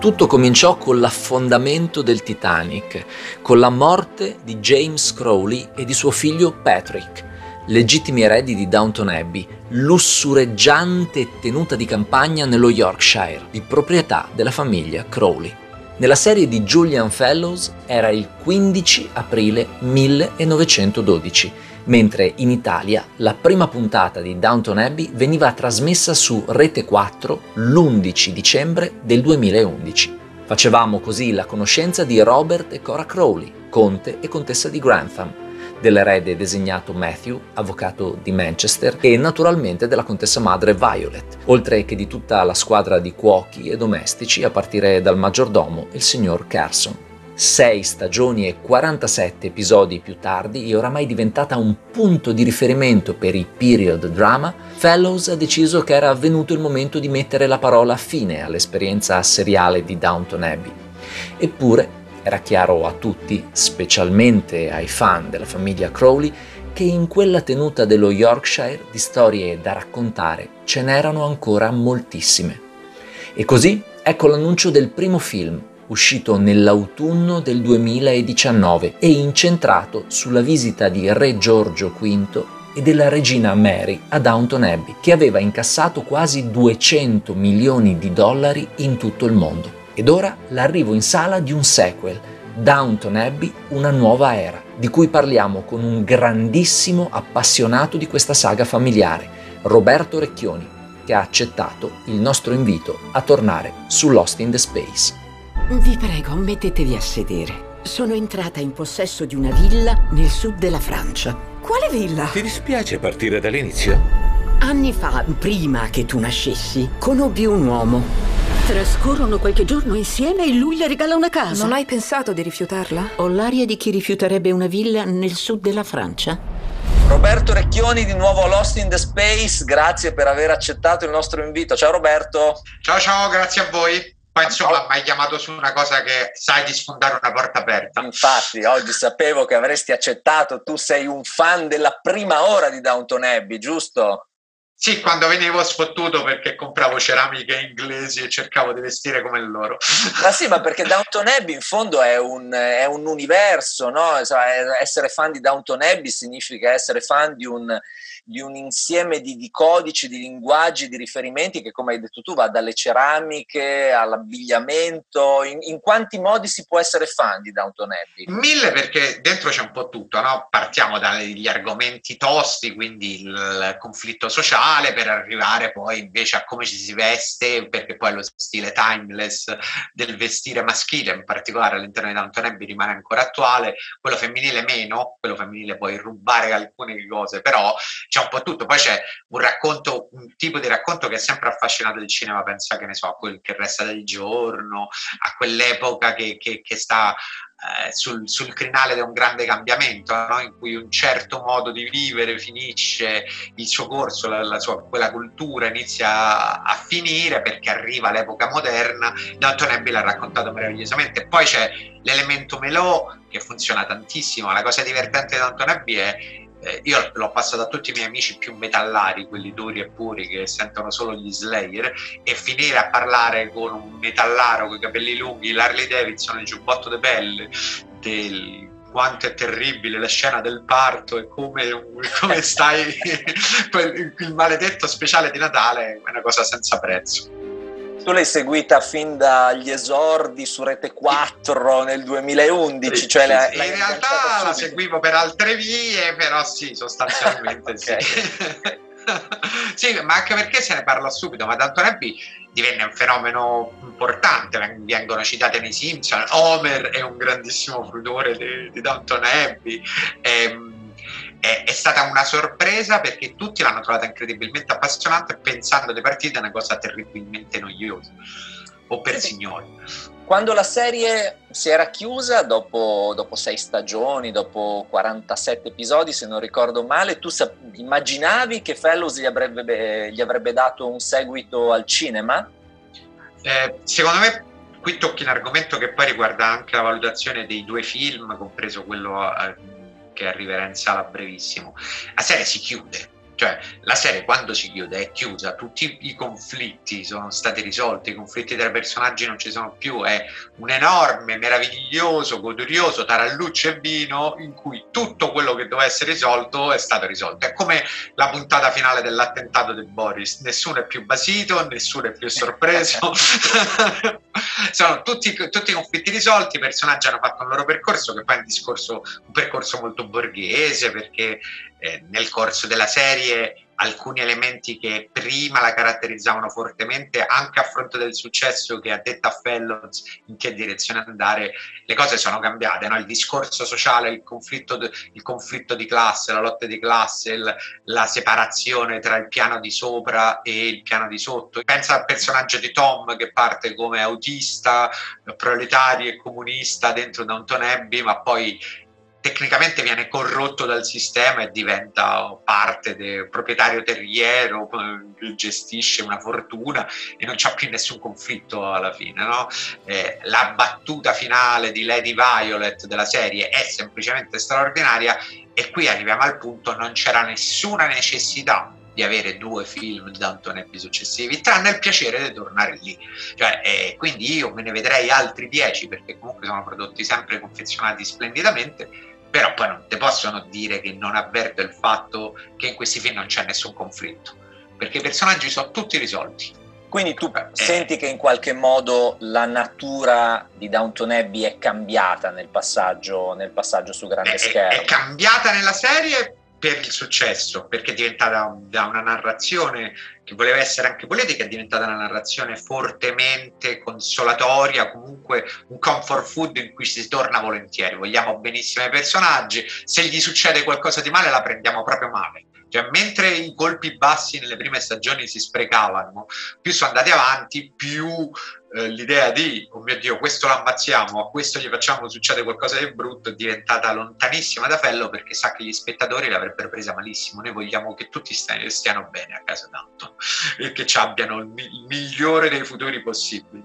Tutto cominciò con l'affondamento del Titanic, con la morte di James Crowley e di suo figlio Patrick, legittimi eredi di Downton Abbey, lussureggiante tenuta di campagna nello Yorkshire, di proprietà della famiglia Crowley. Nella serie di Julian Fellows era il 15 aprile 1912 mentre in Italia la prima puntata di Downton Abbey veniva trasmessa su Rete 4 l'11 dicembre del 2011. Facevamo così la conoscenza di Robert e Cora Crowley, conte e contessa di Grantham, dell'erede designato Matthew, avvocato di Manchester, e naturalmente della contessa madre Violet, oltre che di tutta la squadra di cuochi e domestici a partire dal maggiordomo, il signor Carson. Sei stagioni e 47 episodi più tardi e oramai diventata un punto di riferimento per i period drama, Fellows ha deciso che era venuto il momento di mettere la parola fine all'esperienza seriale di Downton Abbey. Eppure era chiaro a tutti, specialmente ai fan della famiglia Crowley, che in quella tenuta dello Yorkshire di storie da raccontare ce n'erano ancora moltissime. E così ecco l'annuncio del primo film, uscito nell'autunno del 2019 e incentrato sulla visita di Re Giorgio V e della regina Mary a Downton Abbey, che aveva incassato quasi 200 milioni di dollari in tutto il mondo. Ed ora l'arrivo in sala di un sequel, Downton Abbey, una nuova era, di cui parliamo con un grandissimo appassionato di questa saga familiare, Roberto Recchioni, che ha accettato il nostro invito a tornare su Lost in the Space. Vi prego, mettetevi a sedere. Sono entrata in possesso di una villa nel sud della Francia. Quale villa? Ti dispiace partire dall'inizio? Anni fa, prima che tu nascessi, conobbi un uomo. Trascorrono qualche giorno insieme e lui le regala una casa. Non hai pensato di rifiutarla? Ho l'aria di chi rifiuterebbe una villa nel sud della Francia. Roberto Recchioni di nuovo Lost in the Space, grazie per aver accettato il nostro invito. Ciao Roberto. Ciao ciao, grazie a voi. Poi insomma mi hai chiamato su una cosa che sai di sfondare una porta aperta. Infatti, oggi sapevo che avresti accettato, tu sei un fan della prima ora di Downton Abbey, giusto? Sì, quando venivo sfottuto perché compravo ceramiche inglesi e cercavo di vestire come loro. Ma sì, ma perché Downton Abbey in fondo è un, è un universo, no? Essere fan di Downton Abbey significa essere fan di un, di un insieme di, di, codici, di linguaggi, di riferimenti che, come hai detto tu, va dalle ceramiche all'abbigliamento. In, in quanti modi si può essere fan di Downton Abbey? Mille, perché dentro c'è un po' tutto, no? Partiamo dagli argomenti tosti, quindi il conflitto sociale, per arrivare poi invece a come ci si veste, perché poi lo stile timeless del vestire maschile, in particolare all'interno di Abbey, rimane ancora attuale, quello femminile meno, quello femminile puoi rubare alcune cose, però c'è un po' tutto. Poi c'è un racconto, un tipo di racconto che è sempre affascinato del cinema, pensa che ne so, a quel che resta del giorno, a quell'epoca che, che, che sta eh, sul, sul, crinale di un grande cambiamento, no? in cui un certo modo di vivere finisce il suo corso, la, la sua, quella cultura inizia a, a, finire perché arriva l'epoca moderna. Danton Abbey l'ha raccontato meravigliosamente. Poi c'è l'elemento melò che funziona tantissimo. La cosa divertente di Abbey è eh, io l'ho passato a tutti i miei amici più metallari, quelli duri e puri che sentono solo gli Slayer, e finire a parlare con un metallaro con i capelli lunghi, l'Harley Davidson, il giubbotto de pelle, del quanto è terribile la scena del parto e come, come stai il maledetto speciale di Natale è una cosa senza prezzo. Tu l'hai seguita fin dagli esordi su Rete 4 nel 2011. Sì, cioè sì, la. In realtà la seguivo per altre vie, però sì, sostanzialmente sì. sì, ma anche perché se ne parla subito, ma Downton Abbey divenne un fenomeno importante, vengono citate nei Simpson, Homer è un grandissimo fruitore di, di Downton Abbey. Ehm, è, è, stata una sorpresa perché tutti l'hanno trovata incredibilmente appassionante pensando di partire da una cosa terribilmente noiosa. o per signori. Quando la serie si era chiusa, dopo, dopo, sei stagioni, dopo 47 episodi, se non ricordo male, tu sa- immaginavi che Fellows gli avrebbe, gli avrebbe, dato un seguito al cinema? Eh, secondo me qui tocchi un argomento che poi riguarda anche la valutazione dei due film, compreso quello eh, che arriverà in sala brevissimo. La serie si chiude cioè la serie quando si chiude è chiusa, tutti i conflitti sono stati risolti, i conflitti tra i personaggi non ci sono più, è un enorme, meraviglioso, godurioso taralluccio e vino in cui tutto quello che doveva essere risolto è stato risolto. È come la puntata finale dell'attentato di Boris, nessuno è più basito, nessuno è più sorpreso, sono tutti, tutti, i conflitti risolti, i personaggi hanno fatto un loro percorso che poi è un, discorso, un percorso molto borghese perché eh, nel corso della serie alcuni elementi che prima la caratterizzavano fortemente, anche a fronte del successo che ha detto a Fellows in che direzione andare, le cose sono cambiate. No? Il discorso sociale, il conflitto, il conflitto, di classe, la lotta di classe, il, la separazione tra il piano di sopra e il piano di sotto. Pensa al personaggio di Tom che parte come autista, proletario e comunista dentro Downton Abbey, ma poi tecnicamente viene corrotto dal sistema e diventa parte del proprietario terriero, eh, gestisce una fortuna e non c'è più nessun conflitto alla fine. No? Eh, la battuta finale di Lady Violet della serie è semplicemente straordinaria e qui arriviamo al punto non c'era nessuna necessità di avere due film di Downton Abbey successivi, tranne il piacere di tornare lì. Cioè, eh, quindi io me ne vedrei altri dieci perché comunque sono prodotti sempre confezionati splendidamente però poi non ti possono dire che non avverto il fatto che in questi film non c'è nessun conflitto, perché i personaggi sono tutti risolti. Quindi tu eh, senti che in qualche modo la natura di Downton Abbey è cambiata nel passaggio, nel passaggio su grande è, schermo? È cambiata nella serie per il successo, perché è diventata da una narrazione che voleva essere anche politica, è diventata una narrazione fortemente consolatoria, comunque un comfort food in cui si torna volentieri. Vogliamo benissimo i personaggi, se gli succede qualcosa di male la prendiamo proprio male. Cioè, mentre i colpi bassi nelle prime stagioni si sprecavano, più sono andati avanti, più eh, l'idea di, oh mio Dio, questo lo ammazziamo, a questo gli facciamo, succede qualcosa di brutto, è diventata lontanissima da Fello perché sa che gli spettatori l'avrebbero presa malissimo. Noi vogliamo che tutti stiano bene a casa Danton e che ci abbiano il, il migliore dei futuri possibili.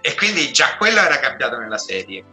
E quindi già quello era cambiato nella serie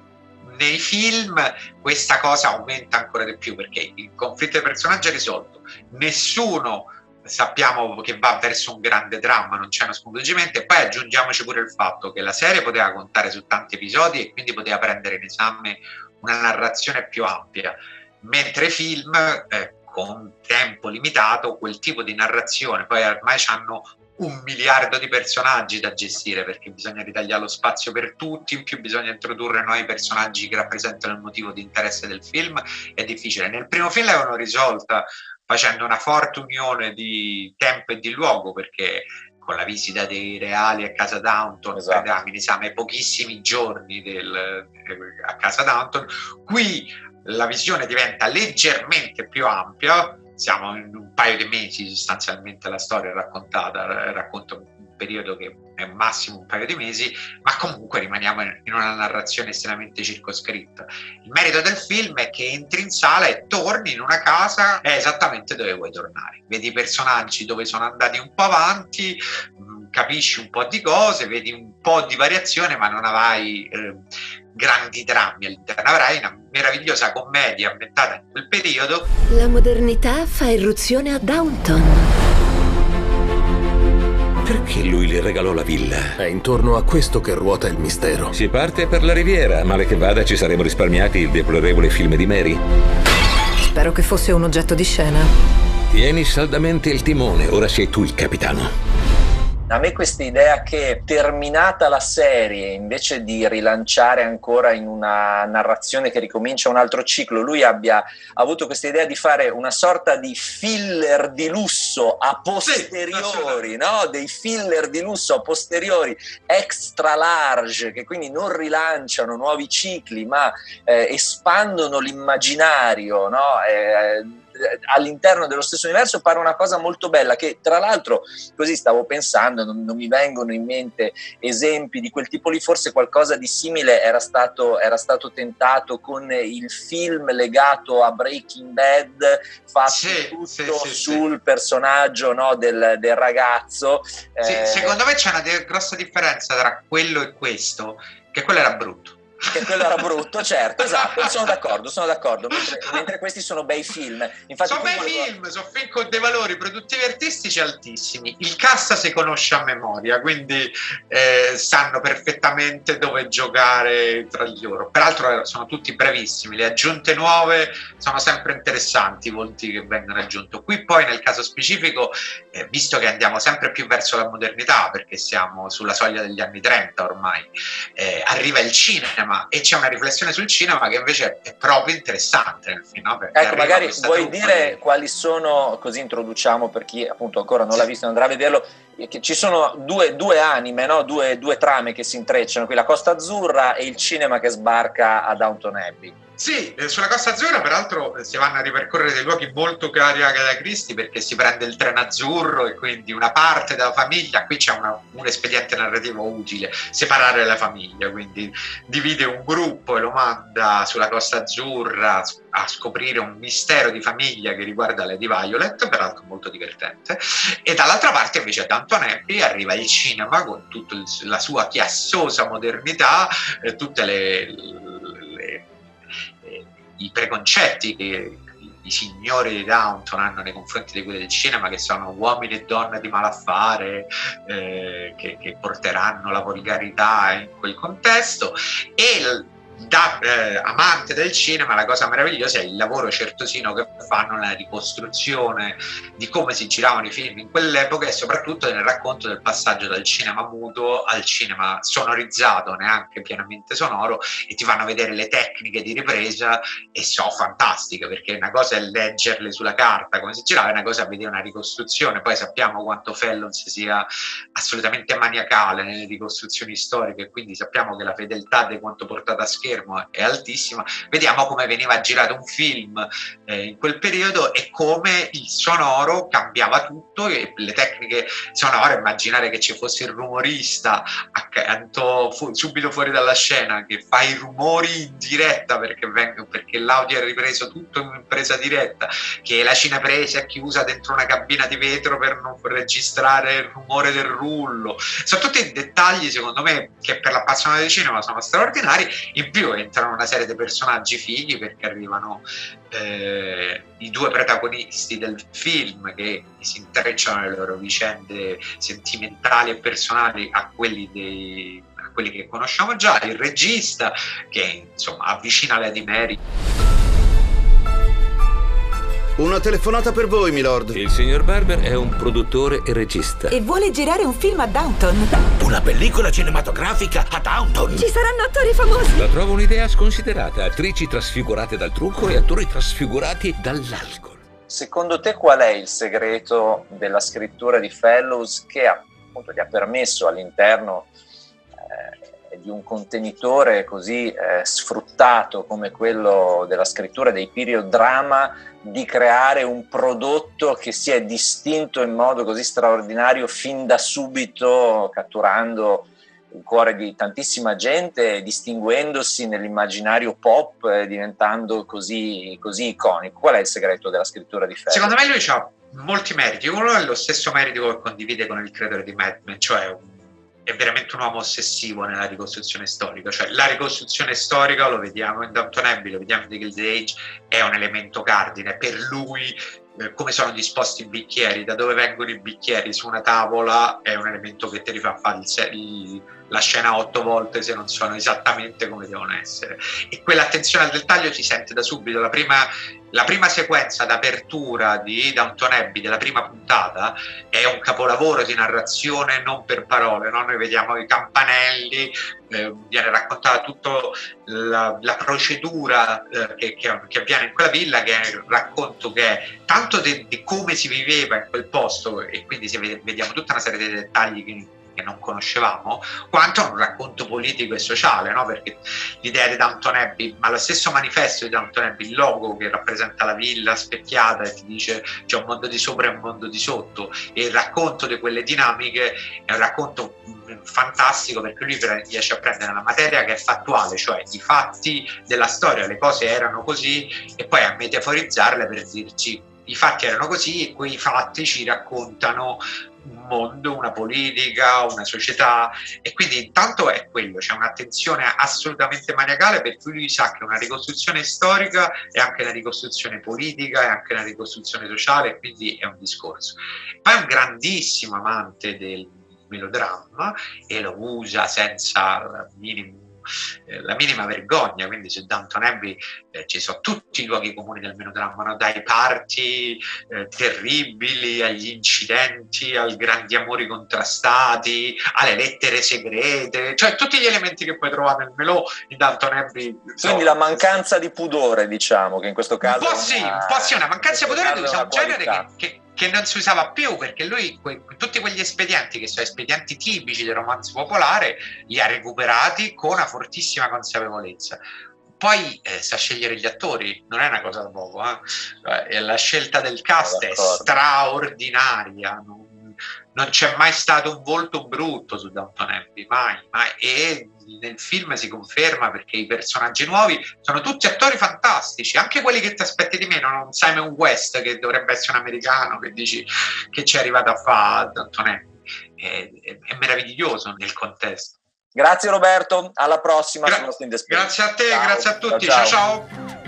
nei film questa cosa aumenta ancora di più perché il conflitto dei personaggi è risolto, nessuno sappiamo che va verso un grande dramma, non c'è uno sconvolgimento e poi aggiungiamoci pure il fatto che la serie poteva contare su tanti episodi e quindi poteva prendere in esame una narrazione più ampia, mentre i film eh, con tempo limitato quel tipo di narrazione poi ormai hanno un miliardo di personaggi da gestire perché bisogna ritagliare lo spazio per tutti, in più bisogna introdurre nuovi personaggi che rappresentano il motivo di interesse del film, è difficile. Nel primo film l'avevano risolta facendo una forte unione di tempo e di luogo perché con la visita dei reali a casa Downton, esatto. siamo ai pochissimi giorni del, a casa Downton, qui la visione diventa leggermente più ampia, siamo in un paio di mesi sostanzialmente la storia è raccontata, racconta un periodo che è massimo un paio di mesi, ma comunque rimaniamo in una narrazione estremamente circoscritta. Il merito del film è che entri in sala e torni in una casa esattamente dove vuoi tornare. Vedi i personaggi dove sono andati un po' avanti, mm, capisci un po' di cose, vedi un po' di variazione, ma non avrai eh, grandi drammi all'interno. Avrai una meravigliosa commedia ambientata in quel periodo. La modernità fa irruzione a Downton. Perché lui le regalò la villa? È intorno a questo che ruota il mistero. Si parte per la riviera. Male che vada, ci saremo risparmiati il deplorevole film di Mary. Spero che fosse un oggetto di scena. Tieni saldamente il timone, ora sei tu il capitano. A me questa idea che terminata la serie, invece di rilanciare ancora in una narrazione che ricomincia un altro ciclo, lui abbia avuto questa idea di fare una sorta di filler di lusso a posteriori, sì, no? dei filler di lusso a posteriori extra large, che quindi non rilanciano nuovi cicli, ma eh, espandono l'immaginario, no? eh, all'interno dello stesso universo pare una cosa molto bella che tra l'altro così stavo pensando, non, non mi vengono in mente esempi di quel tipo lì, forse qualcosa di simile era stato, era stato tentato con il film legato a Breaking Bad fatto sì, tutto sì, sì, sul personaggio no, del, del, ragazzo. Eh, secondo me c'è una grossa differenza tra quello e questo, che quello era brutto che quello era brutto, certo, esatto, sono d'accordo, sono d'accordo, mentre, mentre questi sono bei film. Infatti, sono bei volevo... film, sono film con dei valori produttivi artistici altissimi. Il cassa si conosce a memoria, quindi eh, sanno perfettamente dove giocare tra di loro. Peraltro eh, sono tutti bravissimi, le aggiunte nuove sono sempre interessanti, i volti che vengono aggiunti. Qui poi nel caso specifico, eh, visto che andiamo sempre più verso la modernità, perché siamo sulla soglia degli anni 30 ormai, eh, arriva il cinema cinema e c'è una riflessione sul cinema che invece è proprio interessante nel film. No? Ecco, magari vuoi dire di... quali sono, così introduciamo per chi appunto ancora non l'ha visto e andrà a vederlo, ci sono due, due anime, no? due, due, trame che si intrecciano, qui la Costa Azzurra e il cinema che sbarca a Downton Abbey. Sì, eh, sulla Costa Azzurra peraltro eh, si vanno a ripercorrere dei luoghi molto cari a Agatha Christie perché si prende il treno azzurro e quindi una parte della famiglia, qui c'è una, un espediente narrativo utile, separare la famiglia, quindi divide un gruppo e lo manda sulla Costa Azzurra a scoprire un mistero di famiglia che riguarda Lady Violet, peraltro molto divertente, e dall'altra parte invece a Downton Abbey arriva il cinema con tutta la sua chiassosa modernità, eh, le, le, i preconcetti che i signori di Downton hanno nei confronti di quelli del cinema, che sono uomini e donne di malaffare, eh, che, che, porteranno la volgarità in quel contesto, e da eh, amante del cinema la cosa meravigliosa è il lavoro certosino che fanno nella ricostruzione di come si giravano i film in quell'epoca e soprattutto nel racconto del passaggio dal cinema muto al cinema sonorizzato, neanche pienamente sonoro e ti fanno vedere le tecniche di ripresa e sono fantastiche perché una cosa è leggerle sulla carta come si girava, una cosa è vedere una ricostruzione, poi sappiamo quanto Fellons sia assolutamente maniacale nelle ricostruzioni storiche quindi sappiamo che la fedeltà di quanto portata a schermo schermo è altissima, vediamo come veniva girato un film eh, in quel periodo e come il sonoro cambiava tutto e le tecniche sonore, immaginare che ci fosse il rumorista accanto, fu, subito fuori dalla scena che fa i rumori in diretta perché, vengono, perché l'audio è ripreso tutto in presa diretta, che la cinepresa è chiusa dentro una cabina di vetro per non registrare il rumore del rullo. Sono tutti dettagli, secondo me, che per l'appassionato di cinema sono straordinari. In più entrano una serie di personaggi figli perché arrivano eh, i due protagonisti del film che si intrecciano le loro vicende sentimentali e personali a quelli dei quelli che conosciamo già, il regista che insomma avvicina Lady Mary. Una telefonata per voi, milord. Il signor Barber è un produttore e regista. E vuole girare un film a Downton. Una pellicola cinematografica a Downton. Ci saranno attori famosi. La trovo un'idea sconsiderata. Attrici trasfigurate dal trucco e attori trasfigurati dall'alcol. Secondo te qual è il segreto della scrittura di Fellows che appunto gli ha permesso all'interno di un contenitore così eh, sfruttato come quello della scrittura dei period drama di creare un prodotto che sia distinto in modo così straordinario fin da subito, catturando il cuore di tantissima gente, distinguendosi nell'immaginario pop, eh, diventando così, così, iconico. Qual è il segreto della scrittura di Ferro? Secondo me lui ha molti meriti. Uno è lo stesso merito che condivide con il creatore di Mad Men, cioè un è veramente un uomo ossessivo nella ricostruzione storica, cioè la ricostruzione storica, lo vediamo in Downton Abbey, lo vediamo in The Gilded Age, è un elemento cardine, per lui eh, come sono disposti i bicchieri, da dove vengono i bicchieri su una tavola è un elemento che ti rifà fare il, il, la scena otto volte se non sono esattamente come devono essere. E quell'attenzione al dettaglio si sente da subito. La prima, la prima sequenza d'apertura di Downton Abbey, della prima puntata, è un capolavoro di narrazione non per parole. No? Noi vediamo i campanelli, eh, viene raccontata tutta la, la, procedura eh, che, che, che, avviene in quella villa, che è un racconto che è tanto di come si viveva in quel posto, e quindi vede, vediamo tutta una serie di dettagli che che non conoscevamo, quanto un racconto politico e sociale, no? perché l'idea di Downton Abbey, ma lo stesso manifesto di Downton Abbey, il logo che rappresenta la villa specchiata e ti dice c'è un mondo di sopra e un mondo di sotto, e il racconto di quelle dinamiche è un racconto mm, fantastico perché lui riesce a prendere una materia che è fattuale, cioè i fatti della storia, le cose erano così, e poi a metaforizzarle per dirci i fatti erano così e quei fatti ci raccontano un mondo, una politica, una società e quindi intanto è quello, c'è un'attenzione assolutamente maniacale per cui lui sa che una ricostruzione storica è anche una ricostruzione politica, è anche una ricostruzione sociale, quindi è un discorso. Poi è un grandissimo amante del melodramma e lo usa senza minimo eh, la minima vergogna, quindi su Downton Abbey eh, ci sono tutti i luoghi comuni del melodramma, no? dai parti eh, terribili agli incidenti, ai grandi amori contrastati, alle lettere segrete, cioè tutti gli elementi che puoi trovare nel melò in Downton Abbey. Quindi la mancanza di pudore, diciamo, che in questo caso... Un po' sì, un po' sì, una mancanza di pudore di un genere che, che che non si usava più perché lui que- tutti quegli espedienti che sono espedienti tipici del romanzo popolare li ha recuperati con una fortissima consapevolezza. Poi eh, sa scegliere gli attori, non è una cosa da poco, eh? la scelta del cast è straordinaria, non, non, c'è mai stato un volto brutto su Downton Abbey, mai, mai, e nel film si conferma perché i personaggi nuovi sono tutti attori fantastici, anche quelli che ti aspetti di meno, non Simon West che dovrebbe essere un americano che dici che ci è arrivato a fare Antonelli, è, è, è meraviglioso nel contesto. Grazie Roberto, alla prossima. Gra- grazie a te, ciao. grazie a tutti, ciao ciao. ciao.